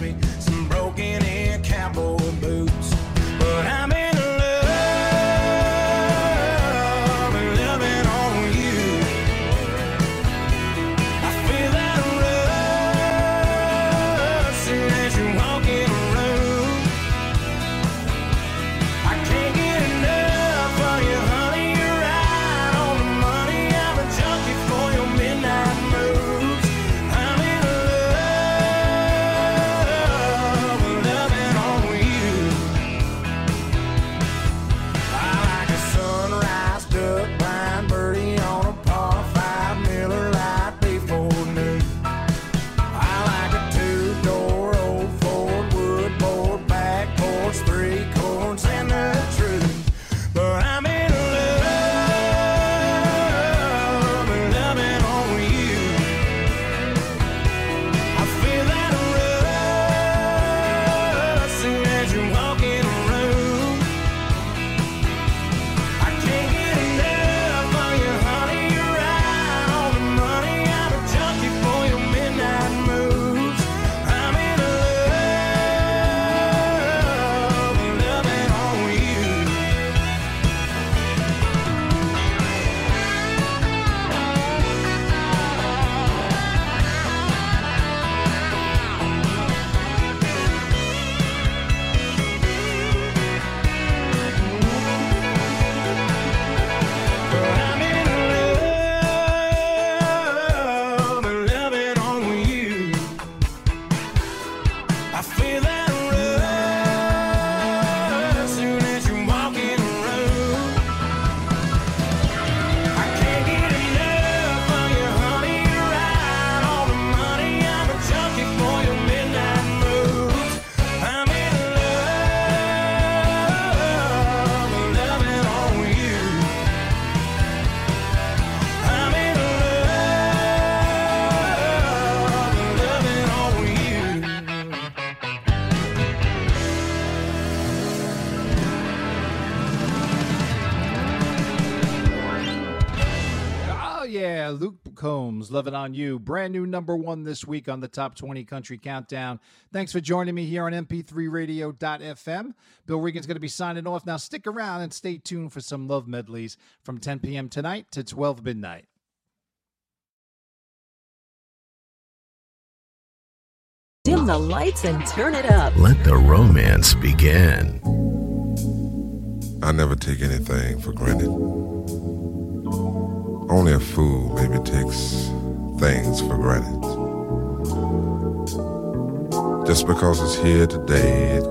me Combs, Love It On You. Brand new number one this week on the Top 20 Country Countdown. Thanks for joining me here on mp3radio.fm. Bill Regan's going to be signing off. Now, stick around and stay tuned for some love medleys from 10 p.m. tonight to 12 midnight. Dim the lights and turn it up. Let the romance begin. I never take anything for granted. Only a fool maybe takes things for granted. Just because it's here today, it,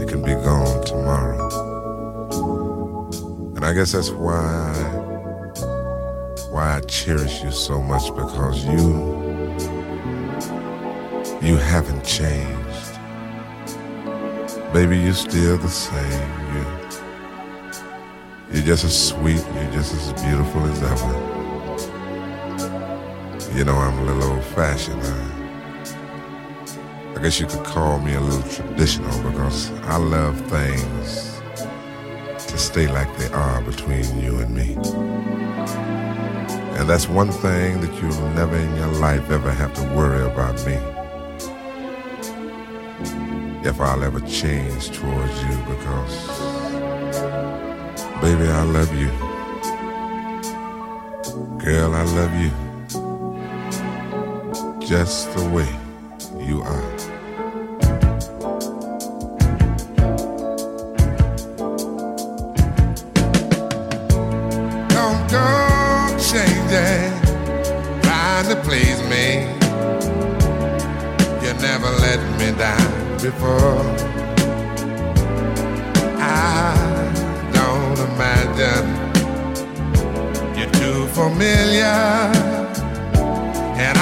it can be gone tomorrow. And I guess that's why why I cherish you so much because you you haven't changed. Baby, you're still the same. You you're just as sweet, you're just as beautiful as ever. You know, I'm a little old fashioned. I, uh, I guess you could call me a little traditional because I love things to stay like they are between you and me. And that's one thing that you'll never in your life ever have to worry about me. If I'll ever change towards you because, baby, I love you. Girl, I love you just the way you are. Don't go changing, trying to please me. You never let me down before. I don't imagine you're too familiar,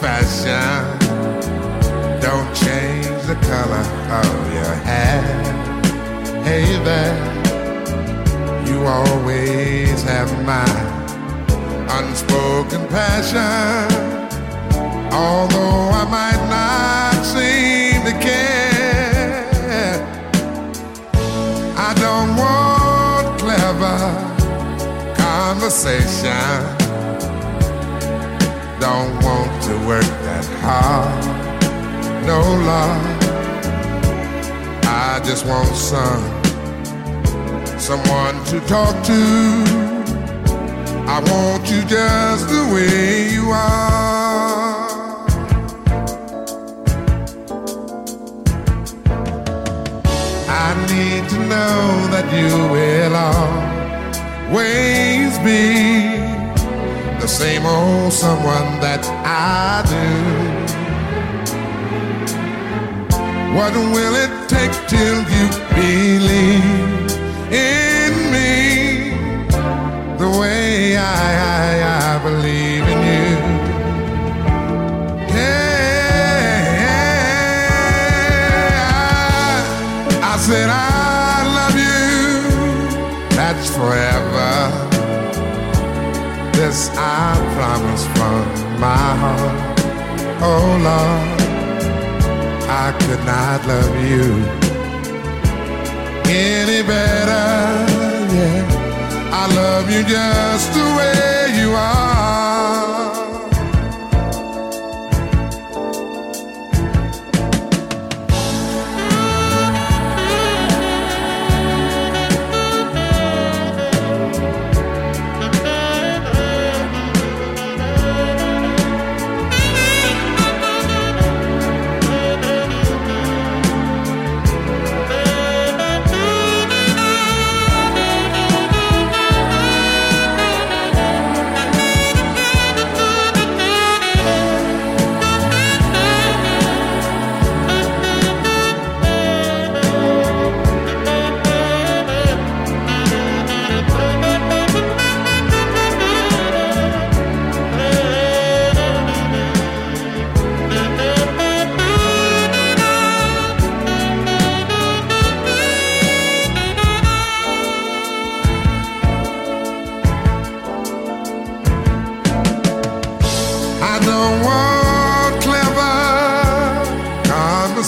Fashion. Don't change the color of your hair. Hey there, you always have my unspoken passion. Although I might not seem to care, I don't want clever conversation. Don't want to work that hard, no love. I just want some, someone to talk to. I want you just the way you are. I need to know that you will always be same old someone that I do. What will it take till you believe in me the way I, I, my heart. Oh Lord, I could not love you any better. Yeah, I love you just the way you are.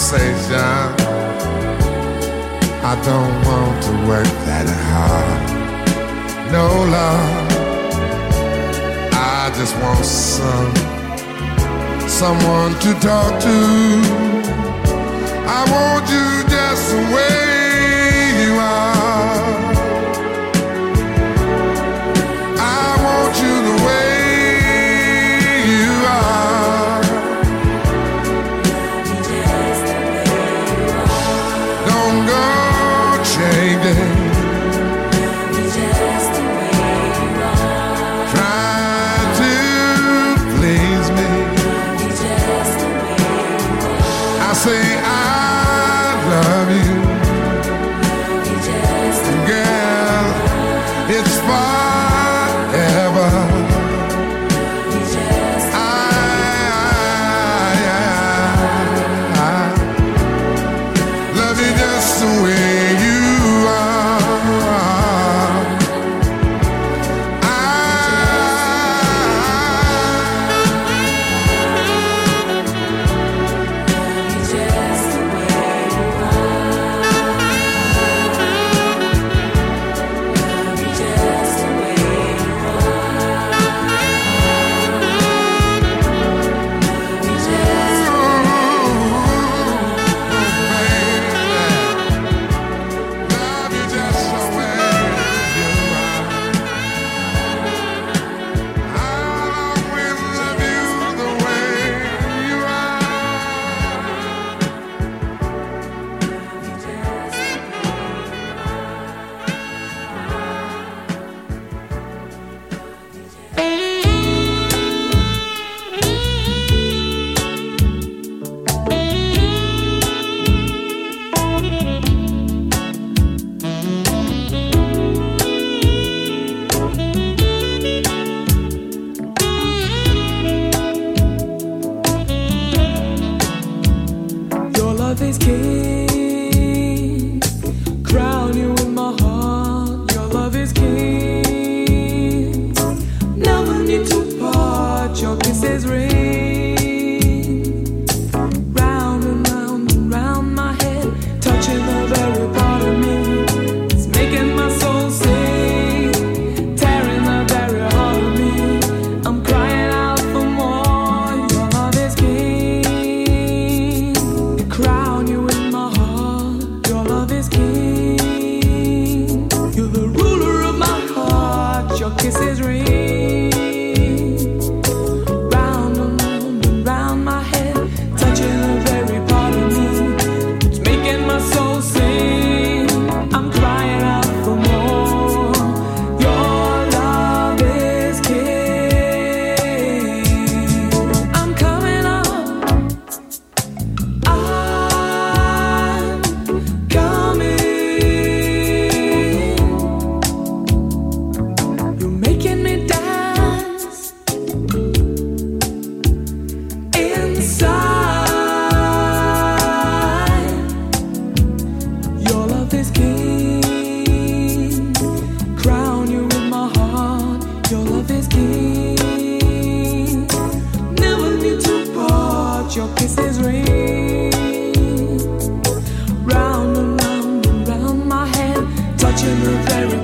Conversation. I don't want to work that hard. No love. I just want some someone to talk to. I want you just the way you are. ring round and round and round my head, touching the very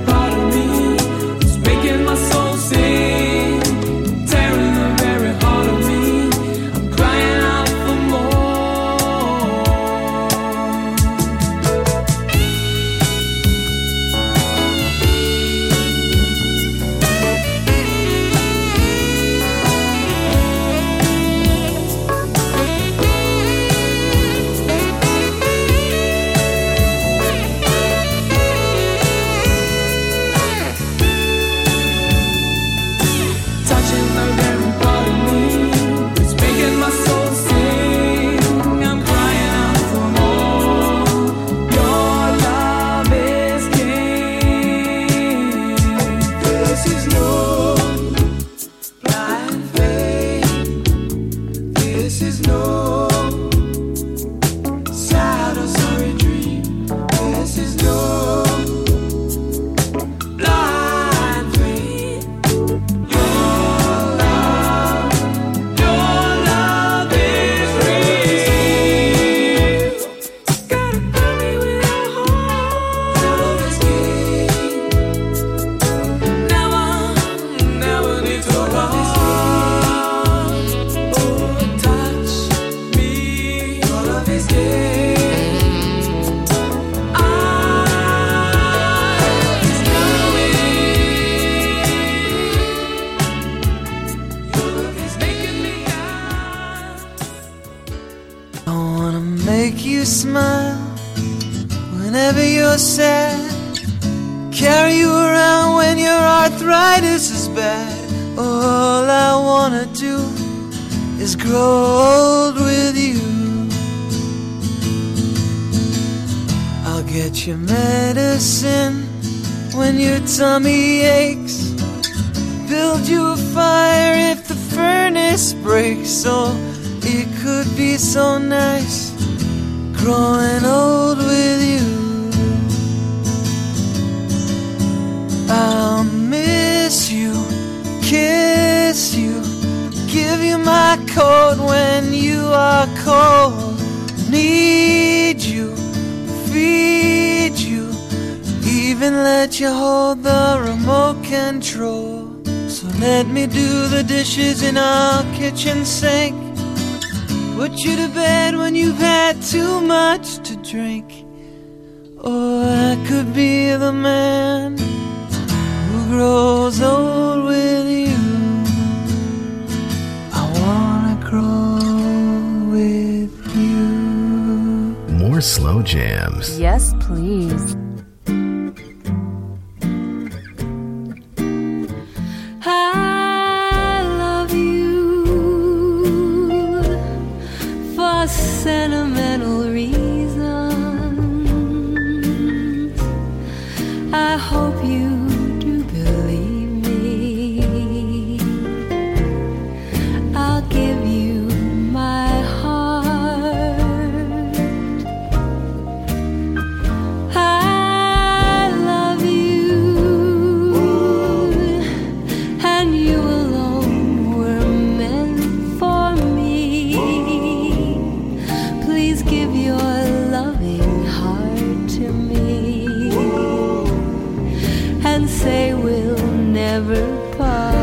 Never part.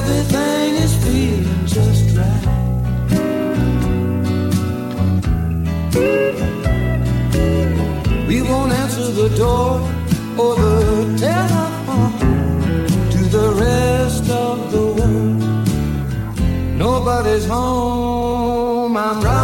everything is feeling just right. We won't answer the door or the telephone to the rest of the world. Nobody's home, I'm right.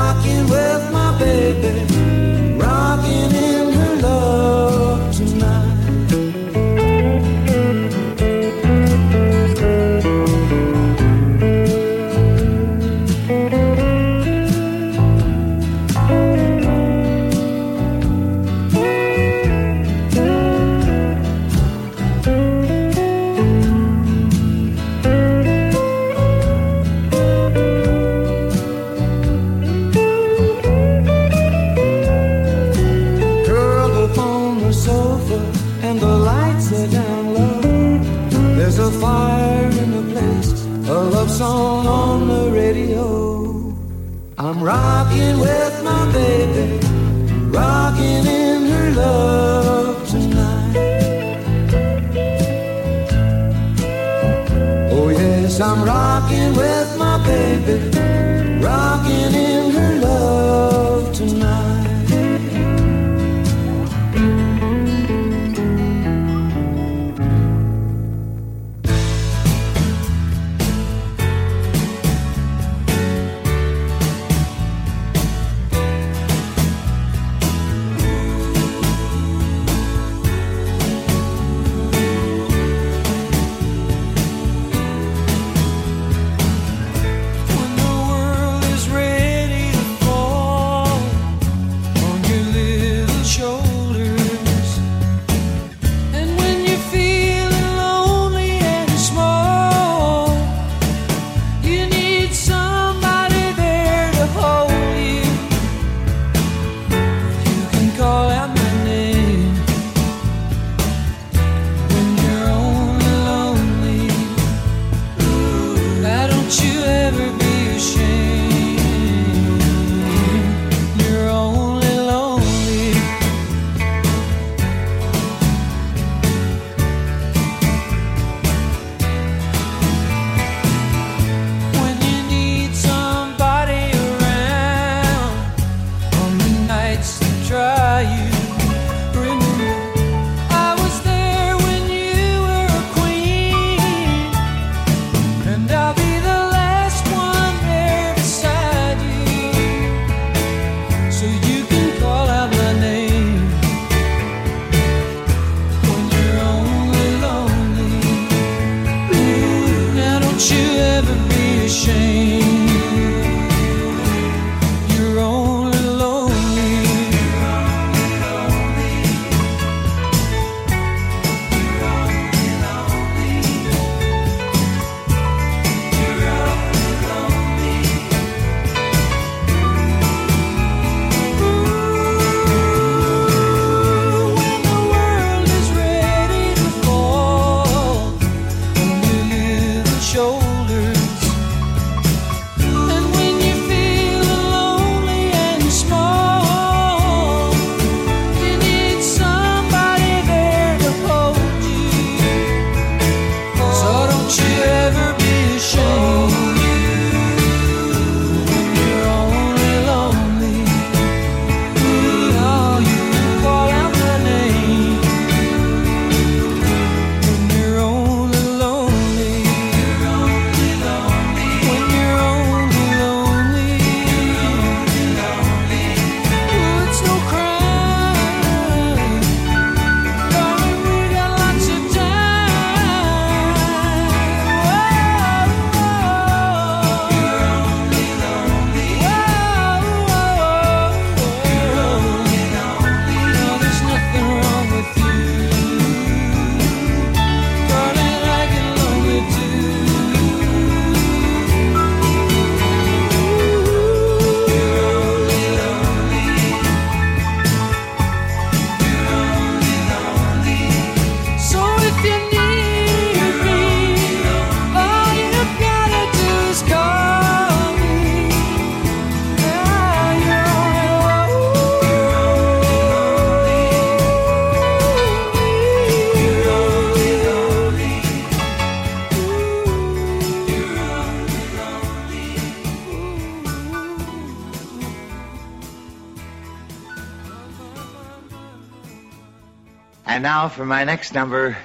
Now, for my next number,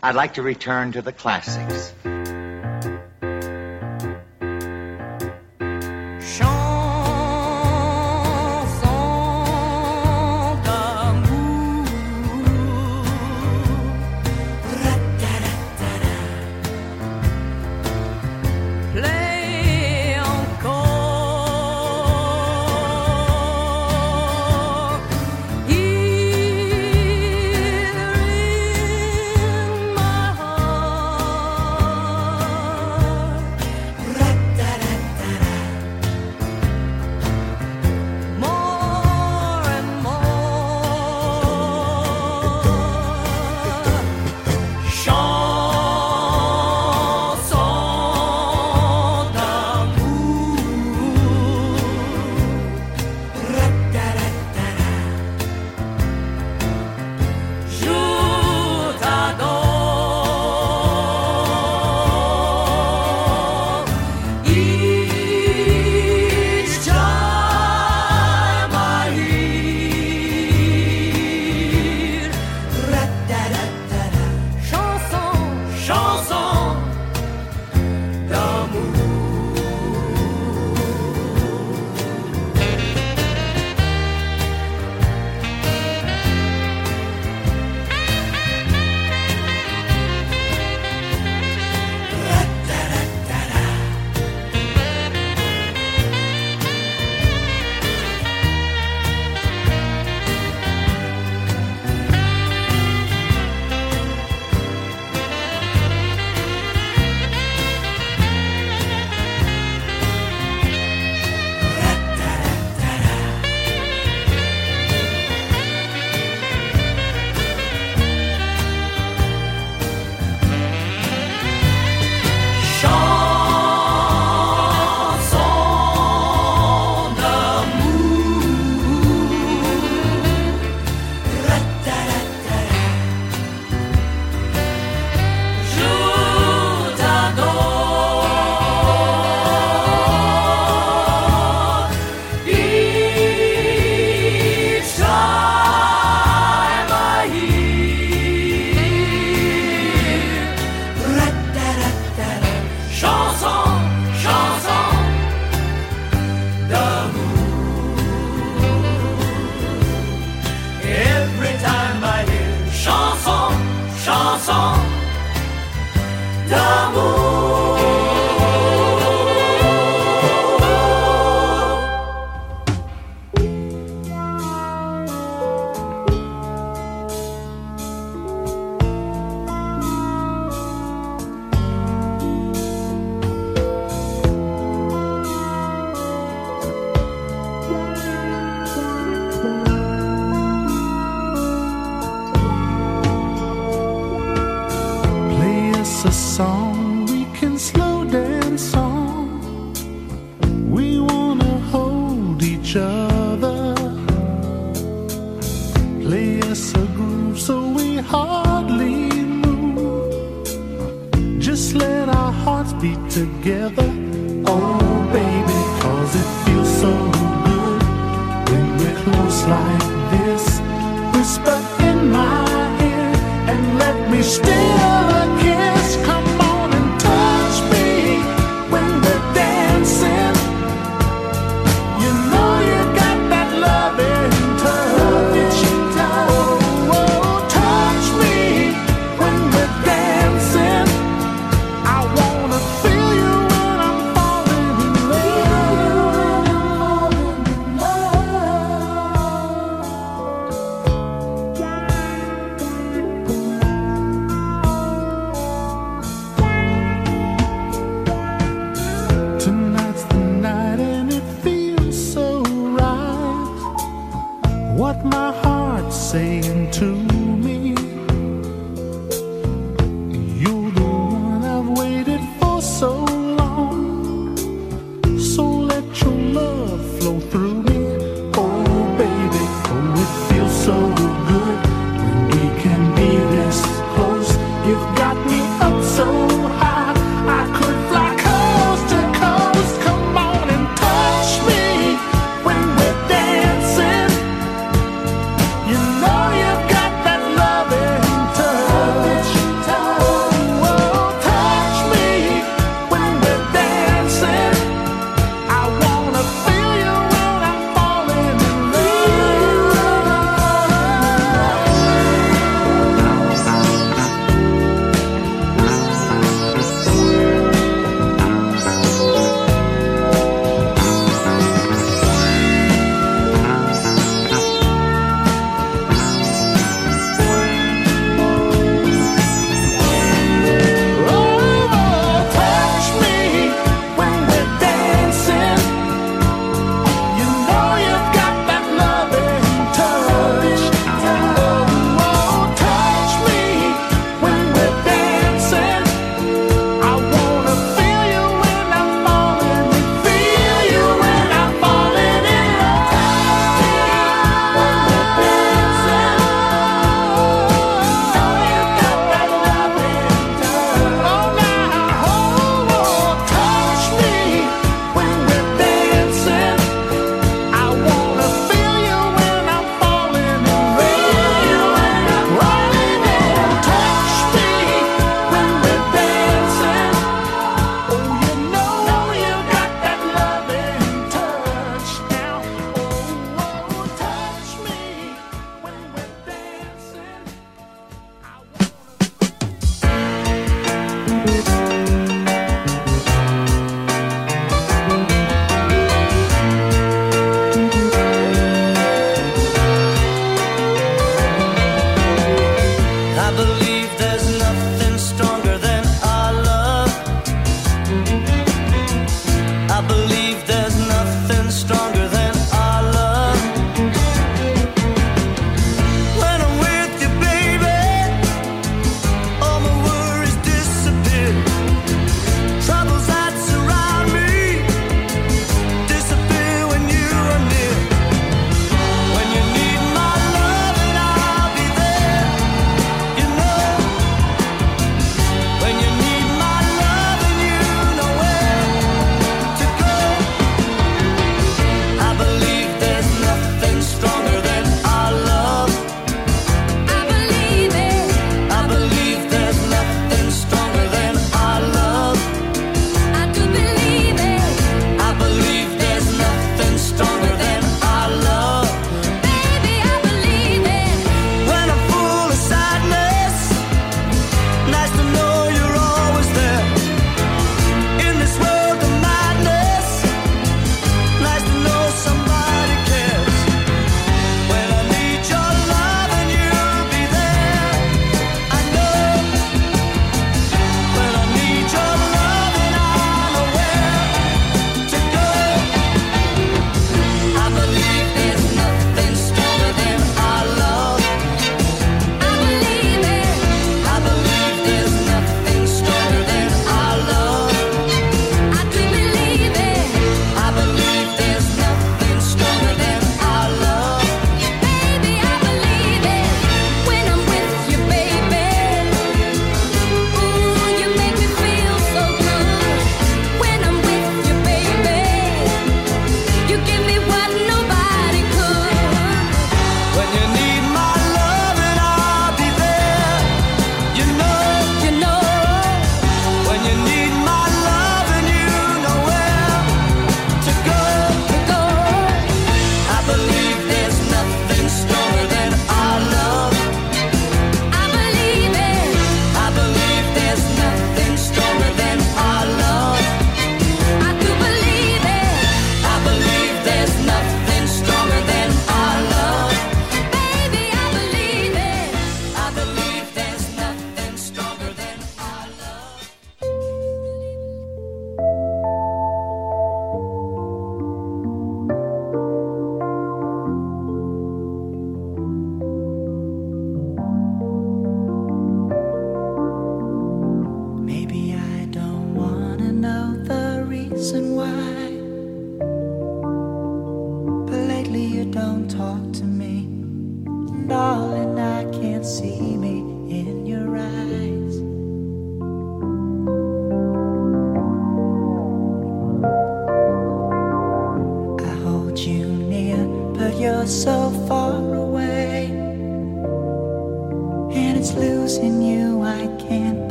I'd like to return to the classics.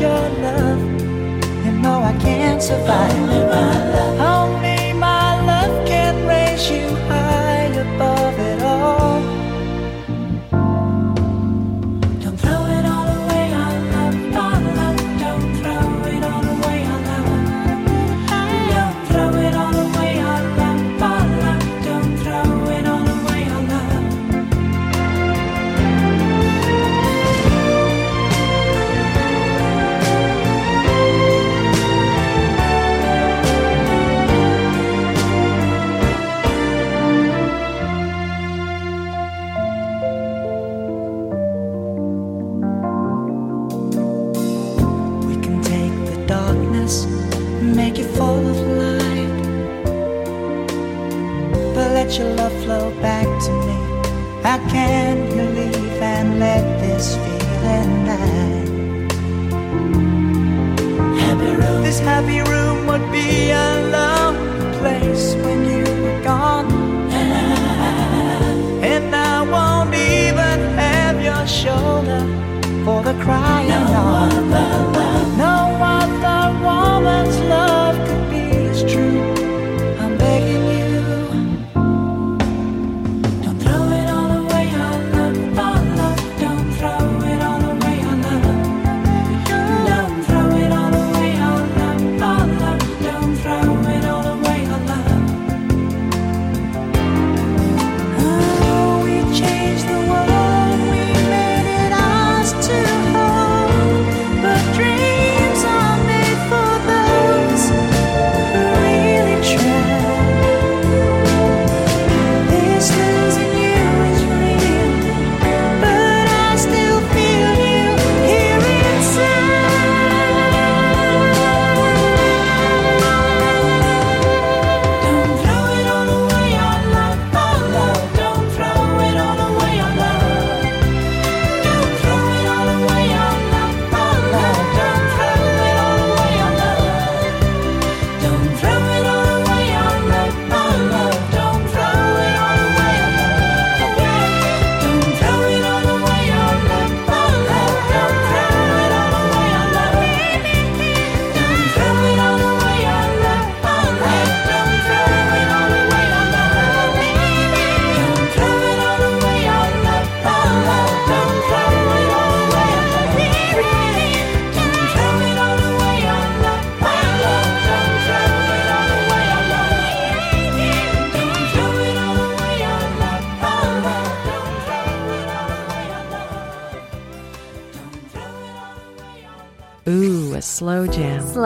your love. And no, I can't survive. Only my love.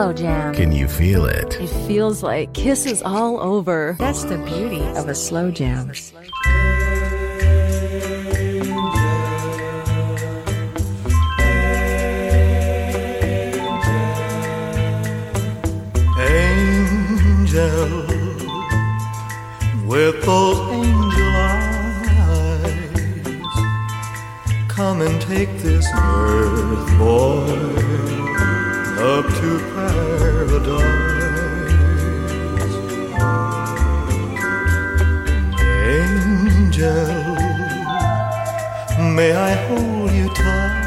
slow jam. Can you feel it? It feels like kisses all over. That's the beauty of a slow jam. Angel with those angel eyes. Come and take this earth, boy, up to paradise. Angel, may I hold you tight?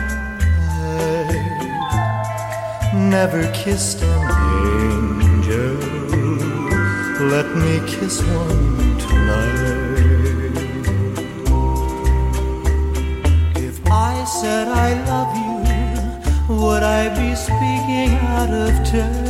Never kissed an angel. Let me kiss one tonight. 这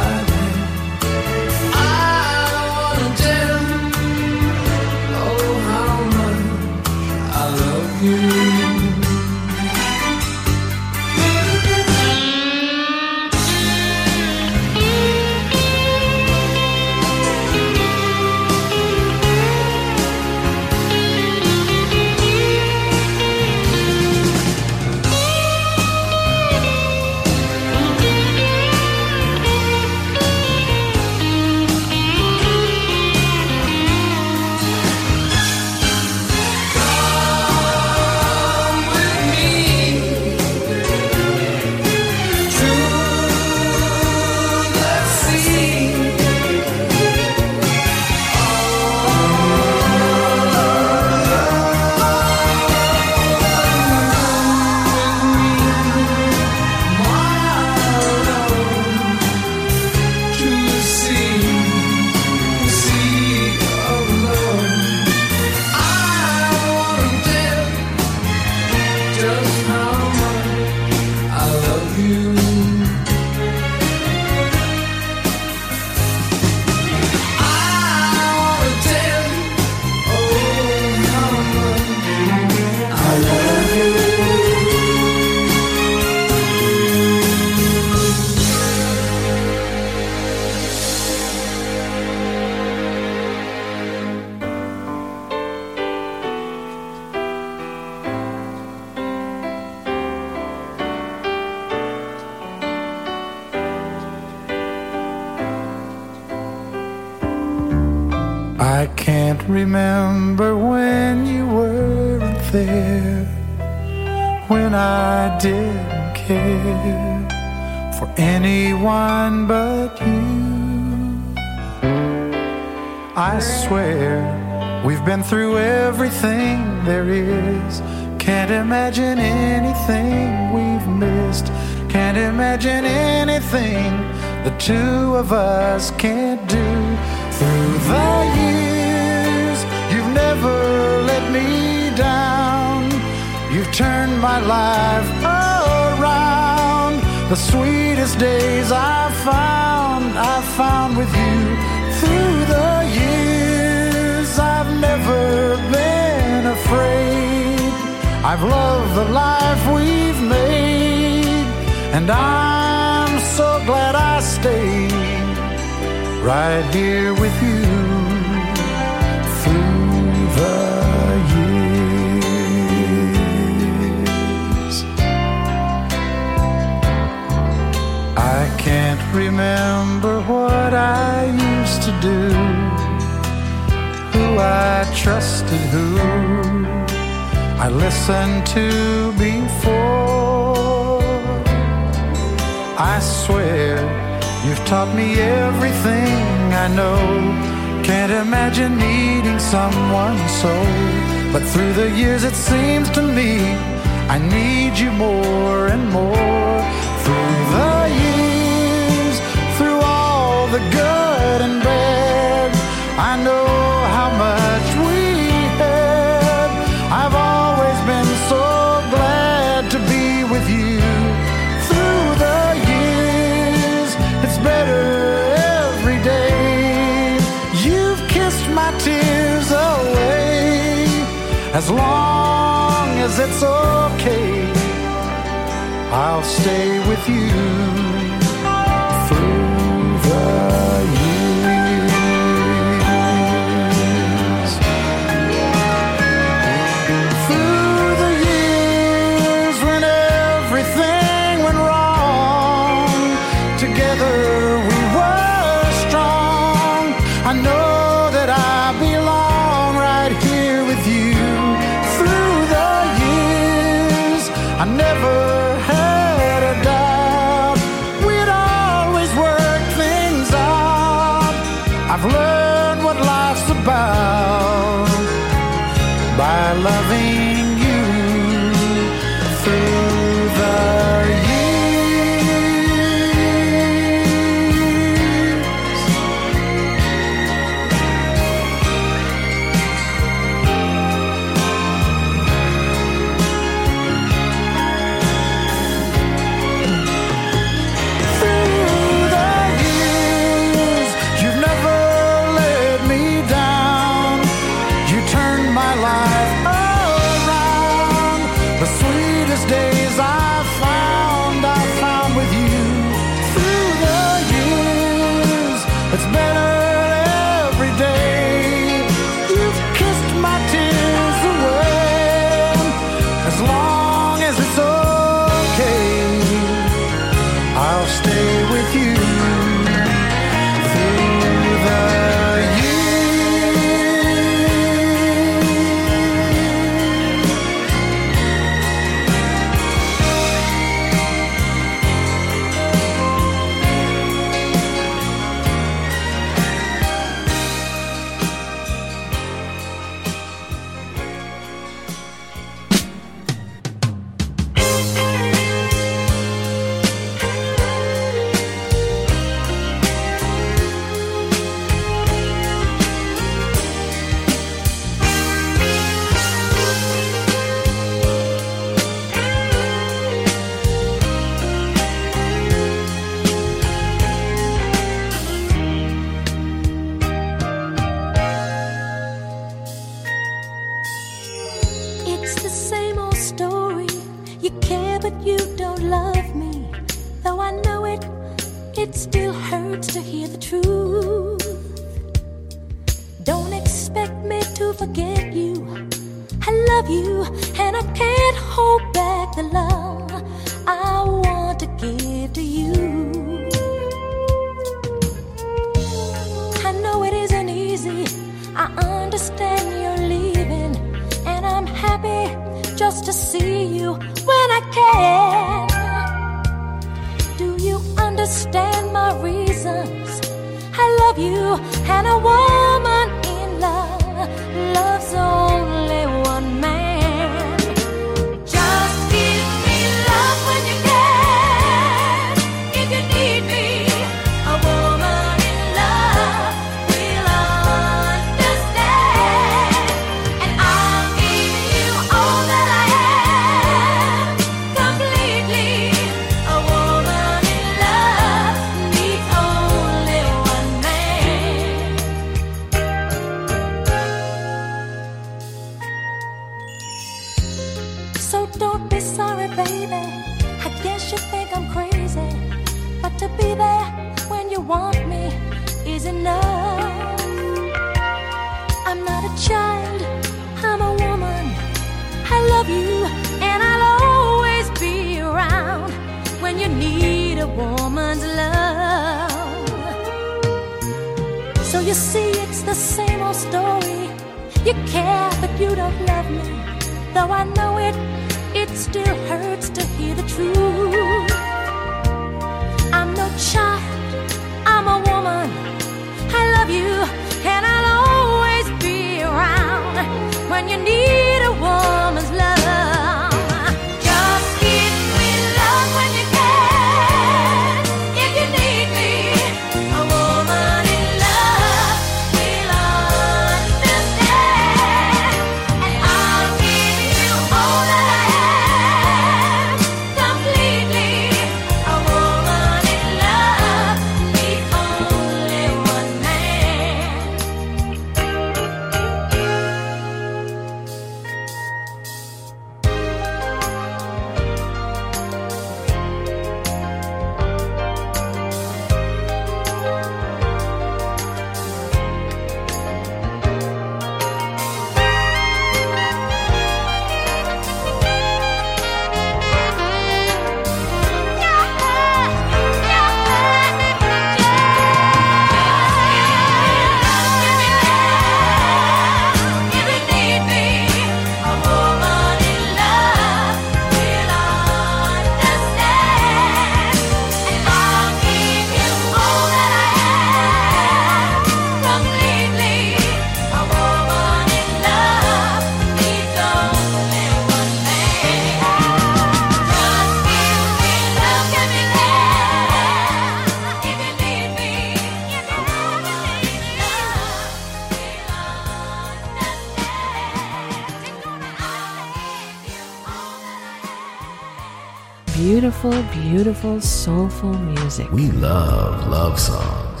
beautiful, soulful music. We love love songs.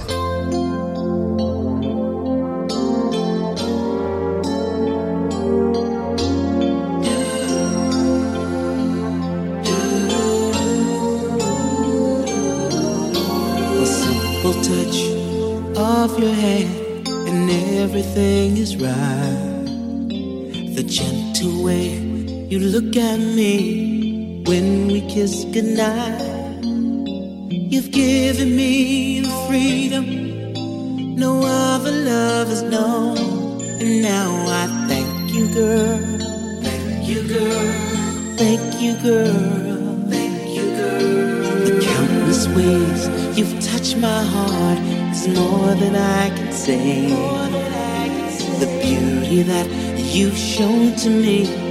The simple touch of your hand, and everything is right. The gentle way you look at me when we kiss goodnight. to me.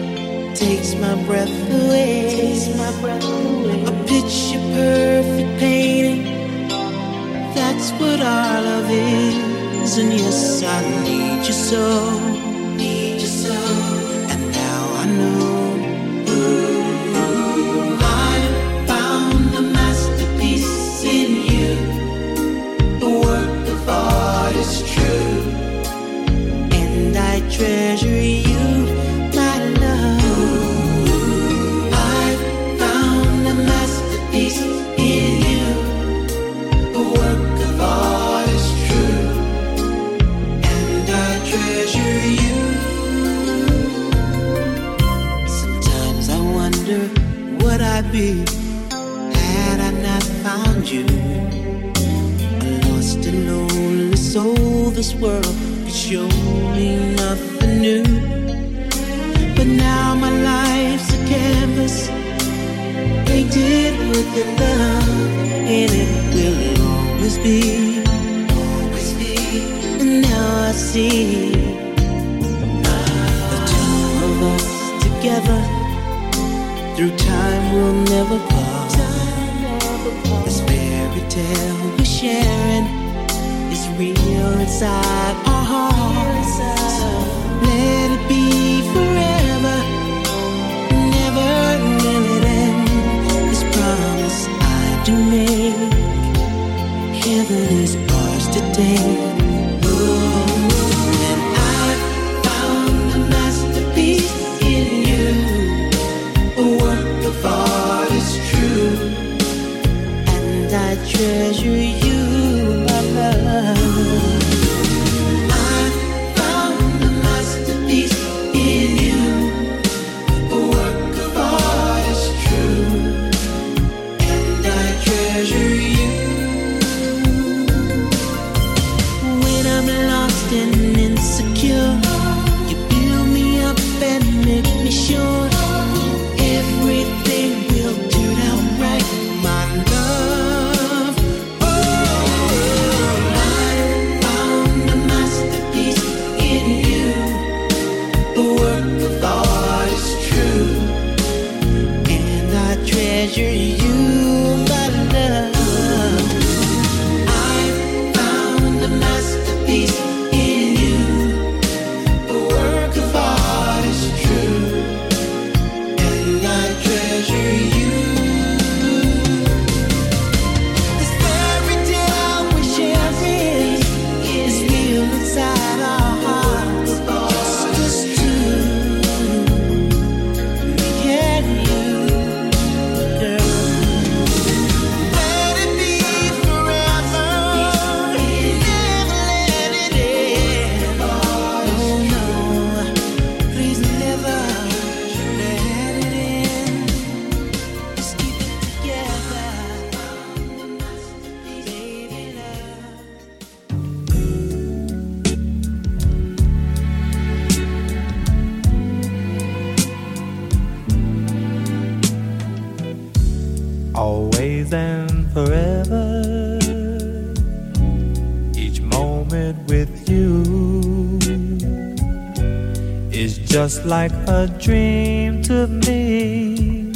like a dream to me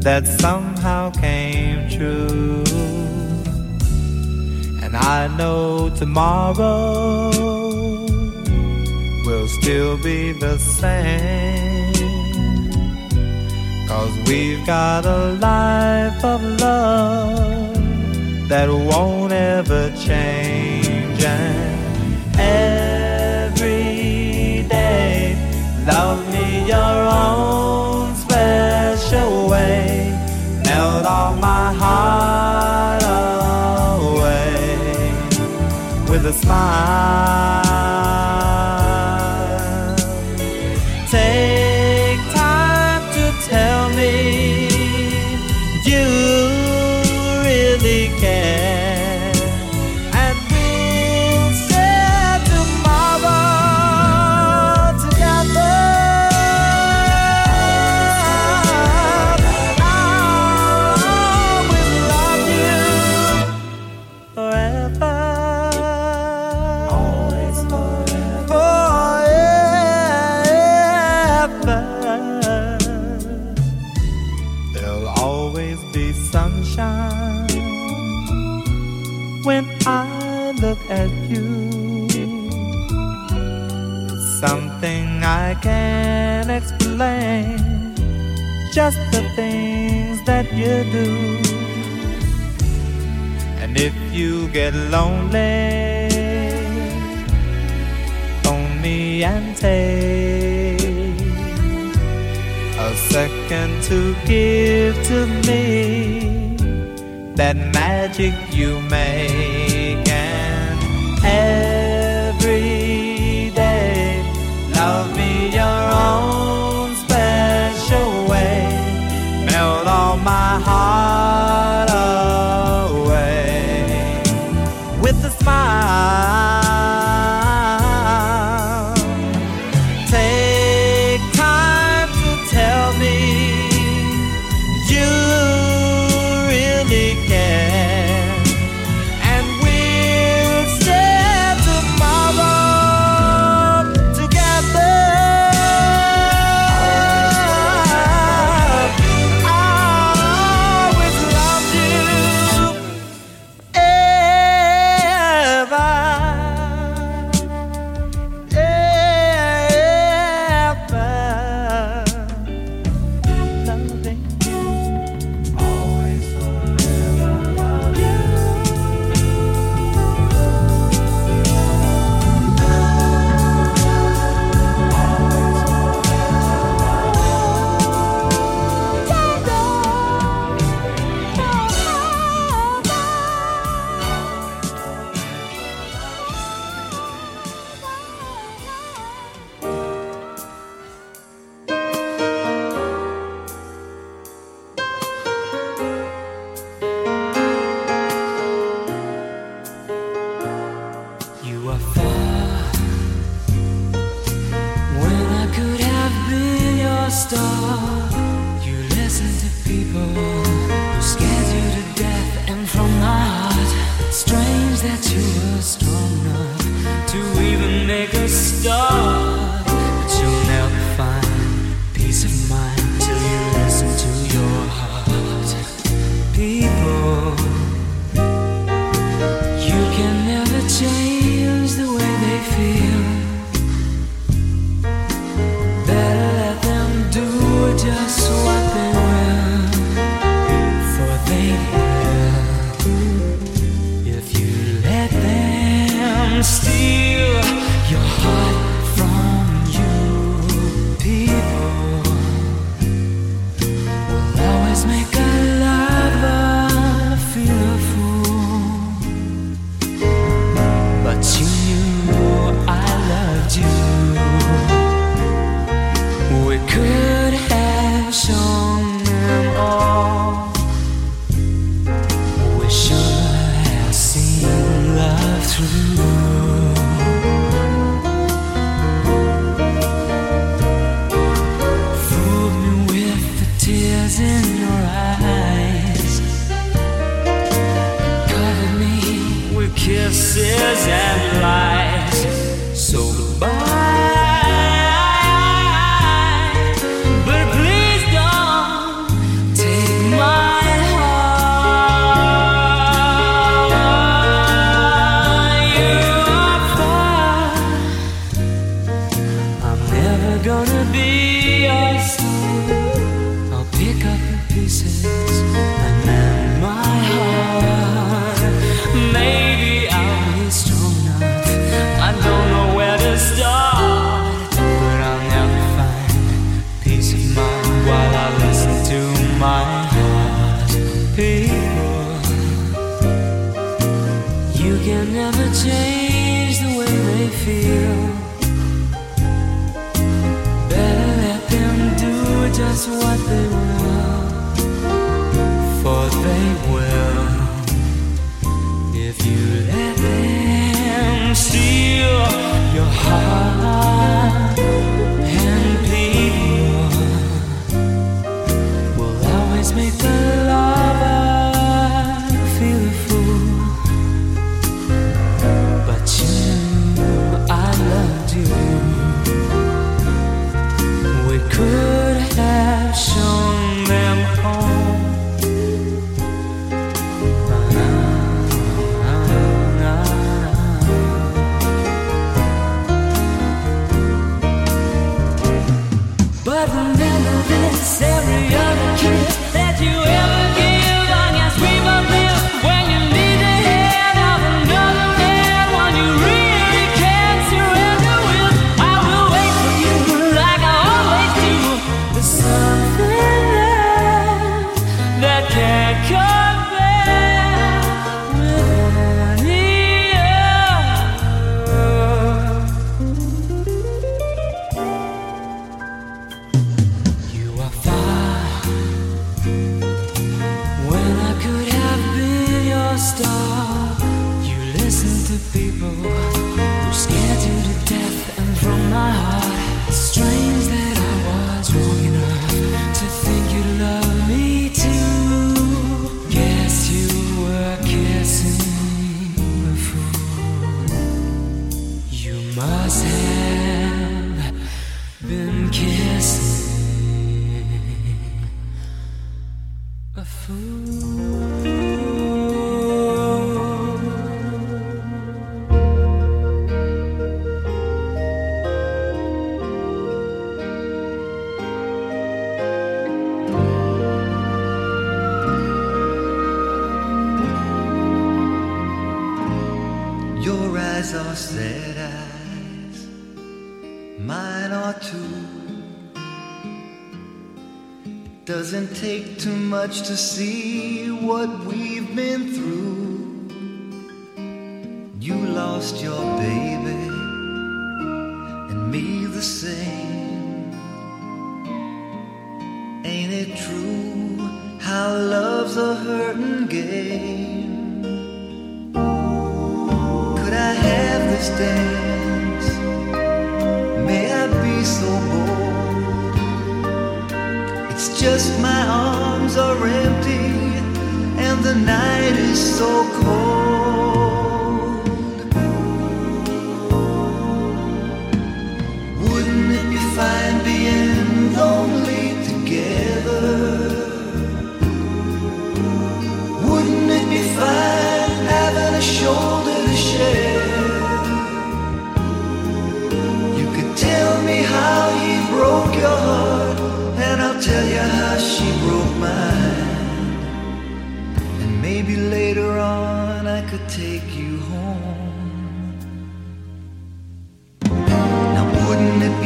that somehow came true. And I know tomorrow will still be the same. Cause we've got a life Something I can't explain. Just the things that you do. And if you get lonely, phone me and take a second to give to me that magic you make. And much to see.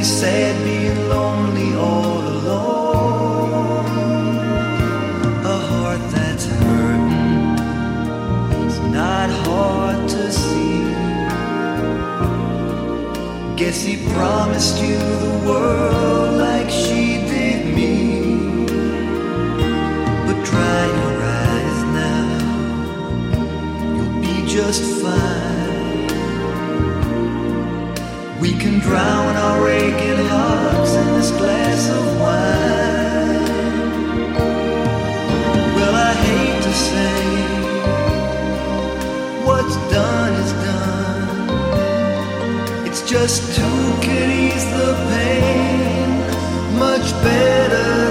He said being lonely all alone. A heart that's hurting is not hard to see. Guess he promised you the world. drown our aching hearts in this glass of wine. Well, I hate to say what's done is done. It's just too can ease the pain much better.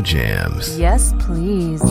Jams. Yes, please.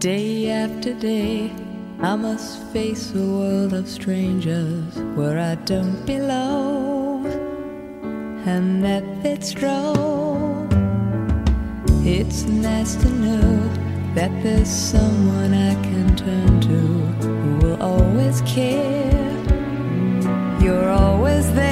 Day after day, I must face a world of strangers where I don't belong, and that it's true. It's nice to know that there's someone I can turn to who will always care. You're always there.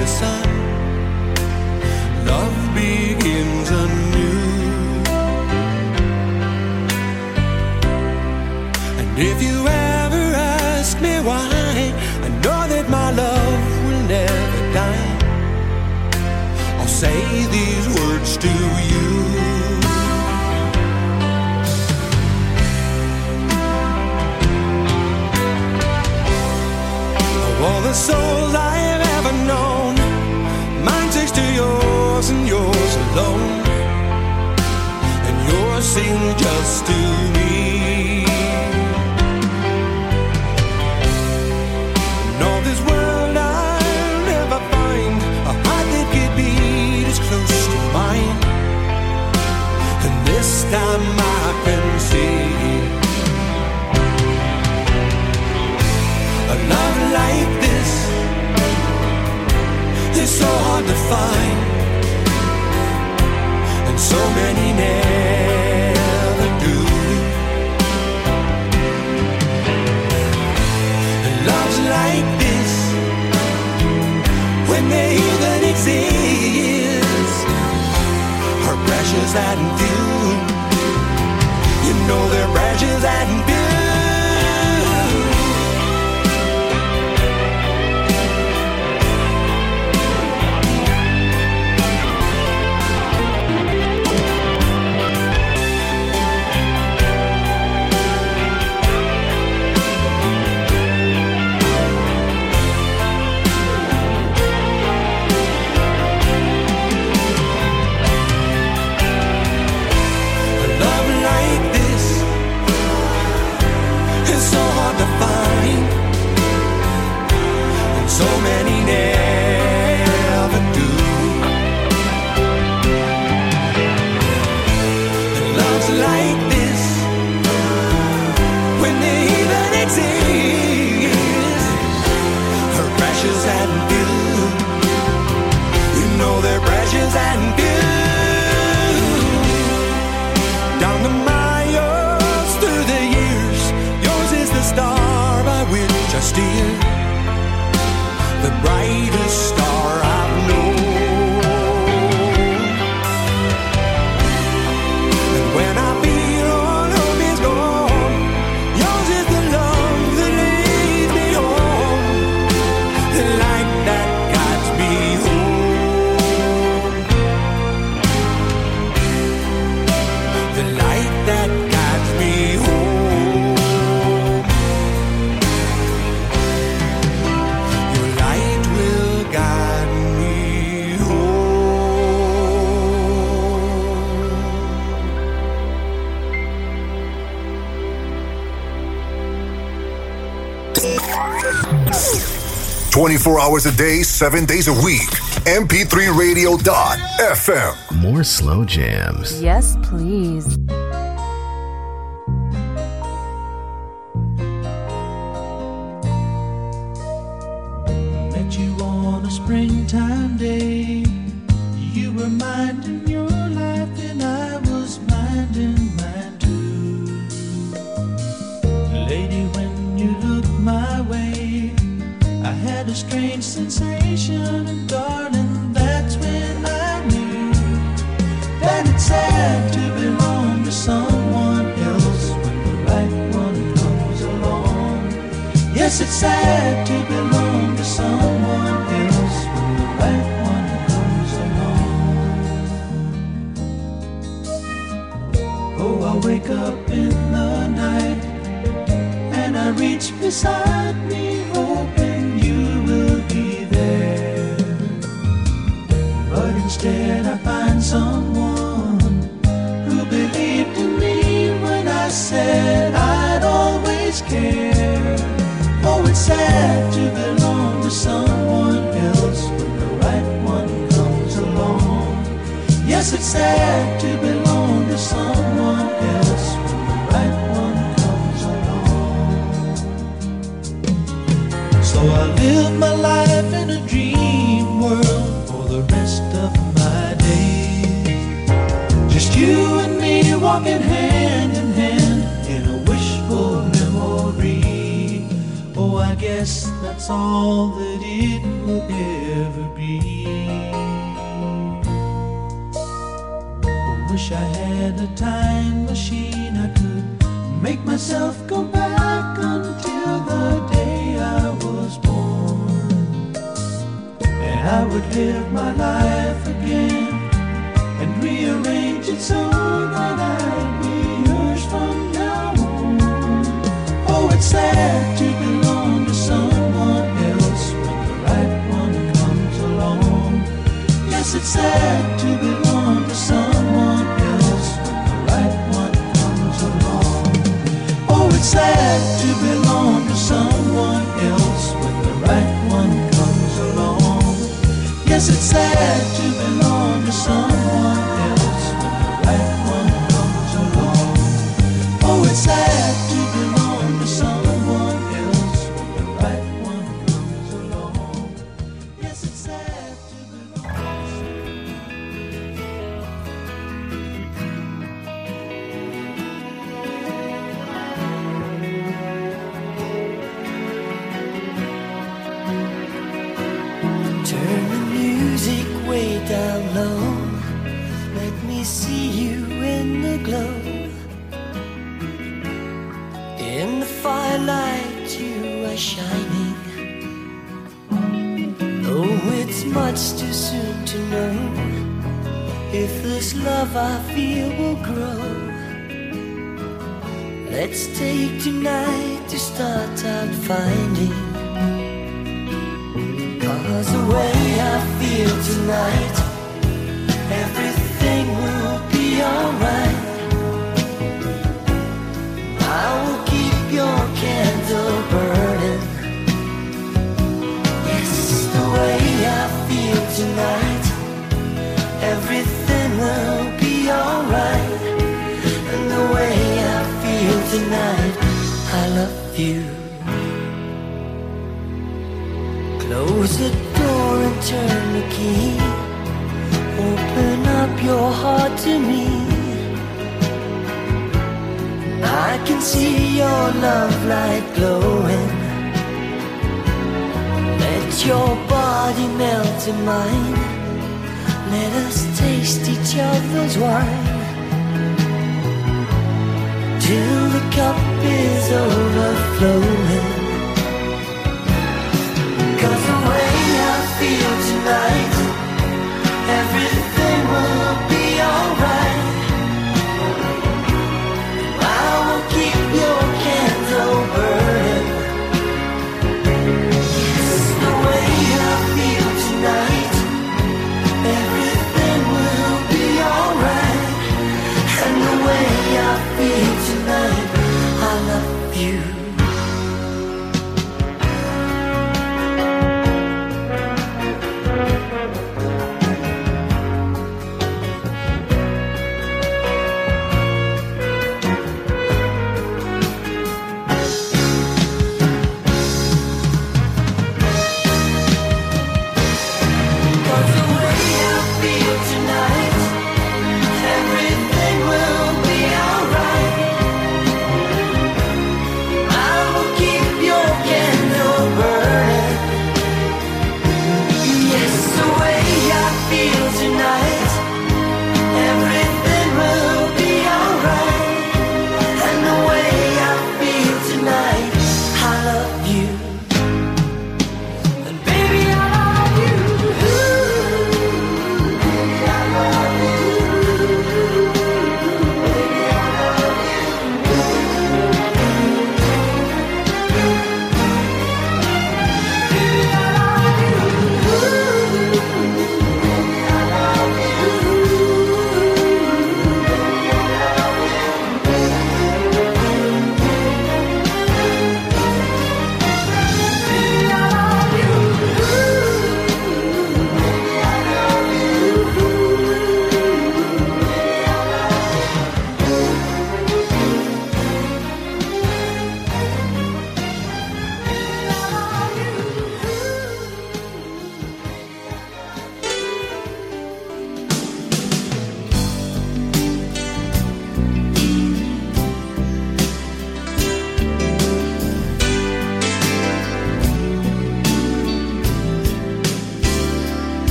就算 sing just to me. In all this world I'll never find a heart that could beat as close to mine, and this time I can see. A love like this is so hard to find, and so many never even exist, are precious and few. You know they're precious and few. 24 hours a day, 7 days a week. MP3Radio.fm. More slow jams. Yes, please. Yes, it's sad to belong to someone else when the right one comes along. Oh, I wake up in the night and I reach beside me, hoping you will be there. But instead, I sad to belong to someone else when the right one comes along. Yes, it's sad to belong to someone else when the right one comes along. So I live my life in a dream world for the rest of my days. Just you and me walking hand in all that it will ever be. I wish I had a time machine, I could make myself go back until the day I was born. And I would live my life again and rearrange it so that I'd be yours from now on. Oh, it's sad to sad to belong to someone else when the right one comes along? Oh, it's sad to belong to someone else when the right one comes along. Yes, it's sad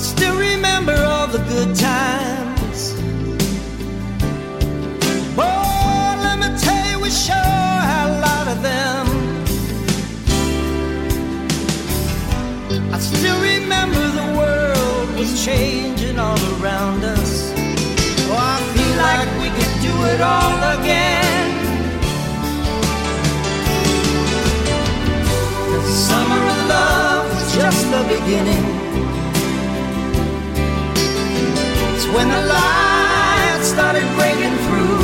still remember all the good times. Boy, let me tell you, we sure had a lot of them. I still remember the world was changing all around us. Oh, I feel like we could do it all again. The summer of love was just the beginning. When the light started breaking through.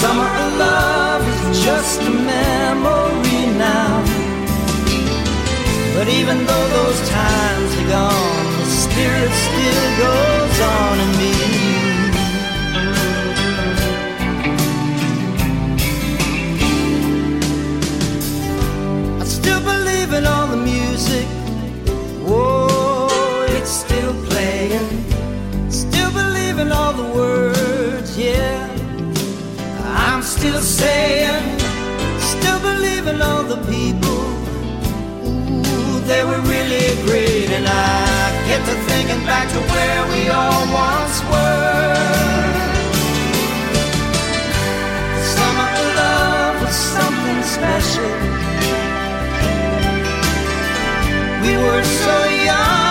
Summer of love is just a memory now. But even though those times are gone, the spirit still goes on in me and you. I still believe in all the music. In all the words, yeah. I'm still saying, still believing all the people. Ooh, they were really great, and I get to thinking back to where we all once were. Summer love was something special. We were so young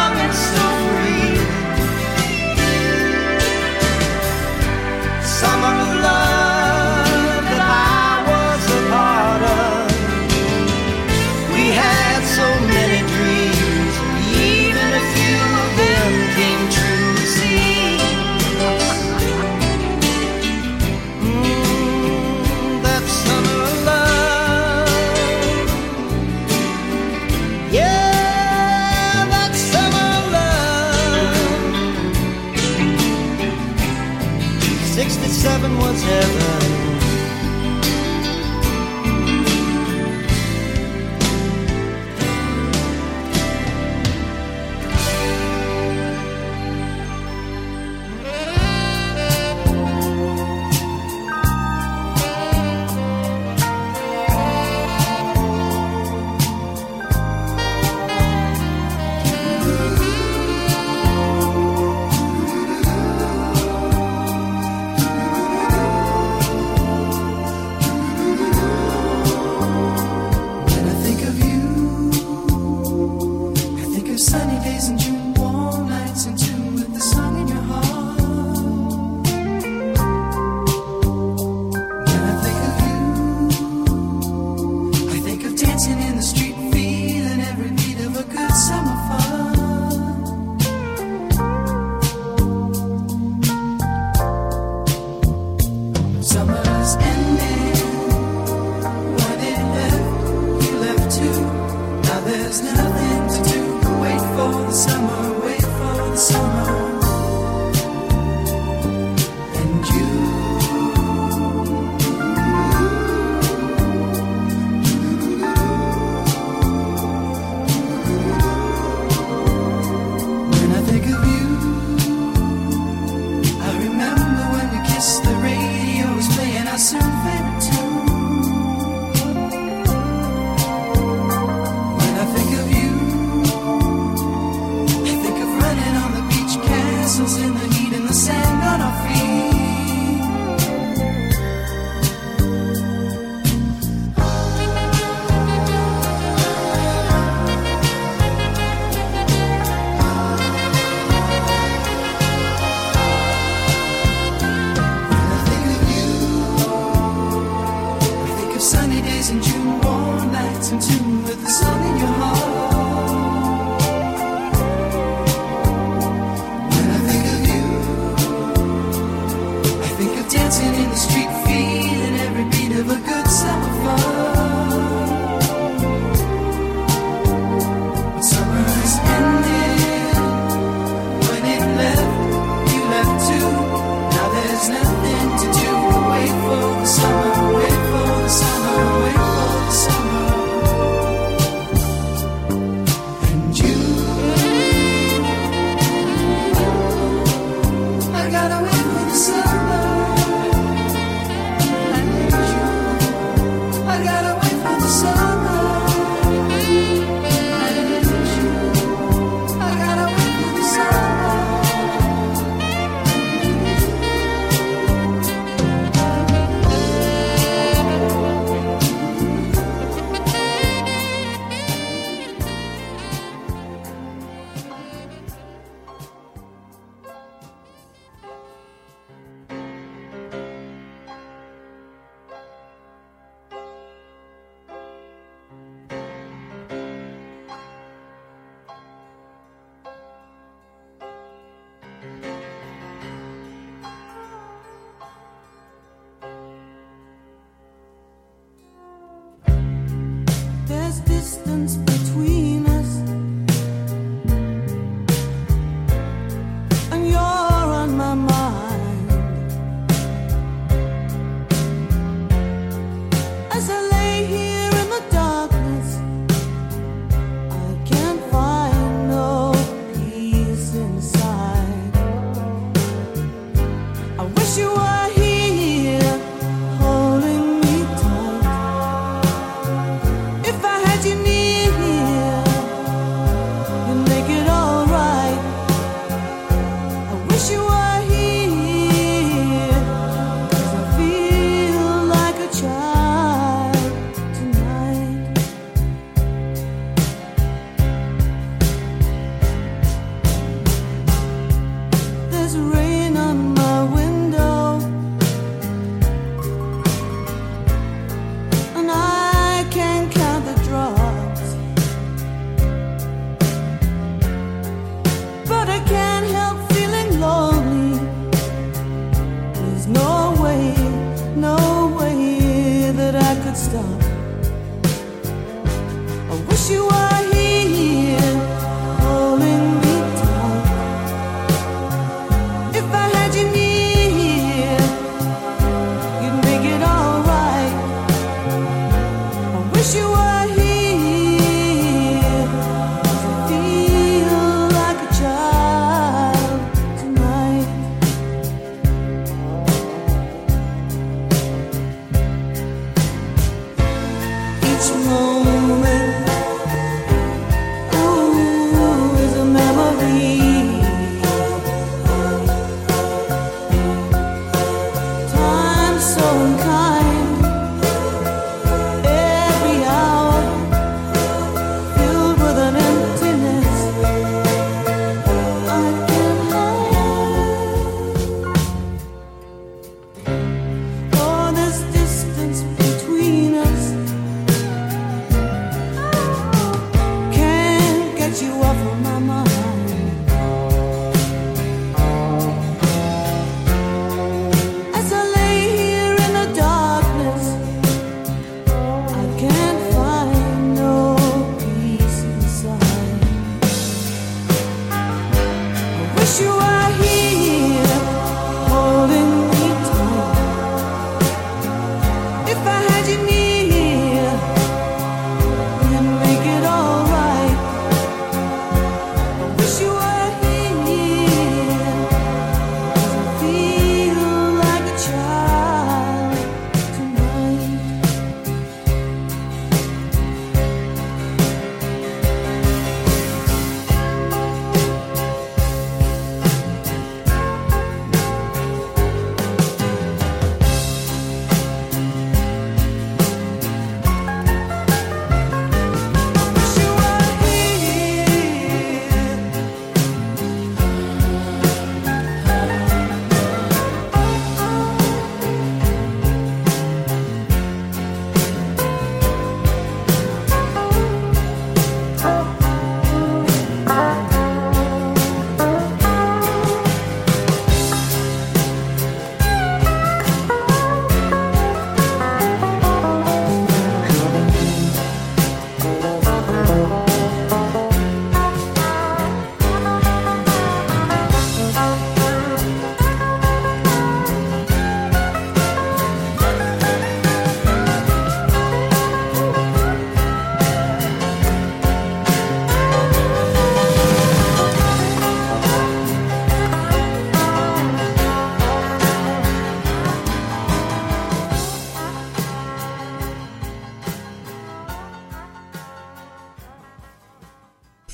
Summer of love Sixty-seven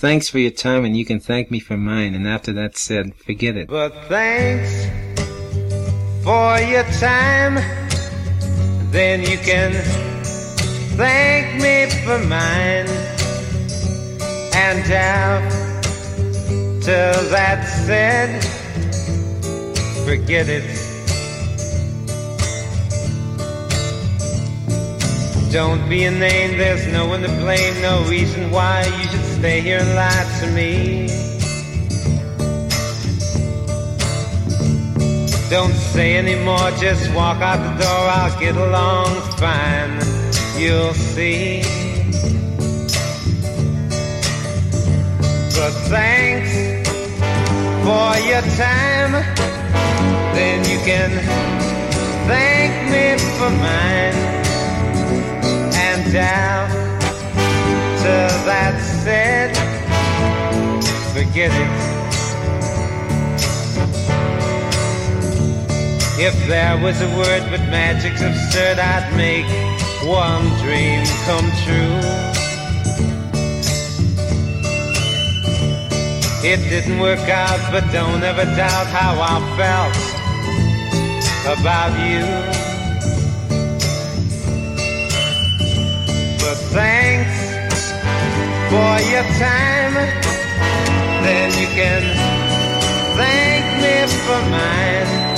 Thanks for your time, and you can thank me for mine. And after that said, forget it. But thanks for your time. Then you can thank me for mine. And after that said, forget it. Don't be a name, there's no one to blame, no reason why you should stay here and lie to me. Don't say anymore, just walk out the door, I'll get along fine, you'll see. But thanks for your time, then you can thank me for mine down till that's said, forget it. If there was a word but magic's absurd, I'd make one dream come true. It didn't work out, but don't ever doubt how I felt about you. For your time. Then you can thank me for mine.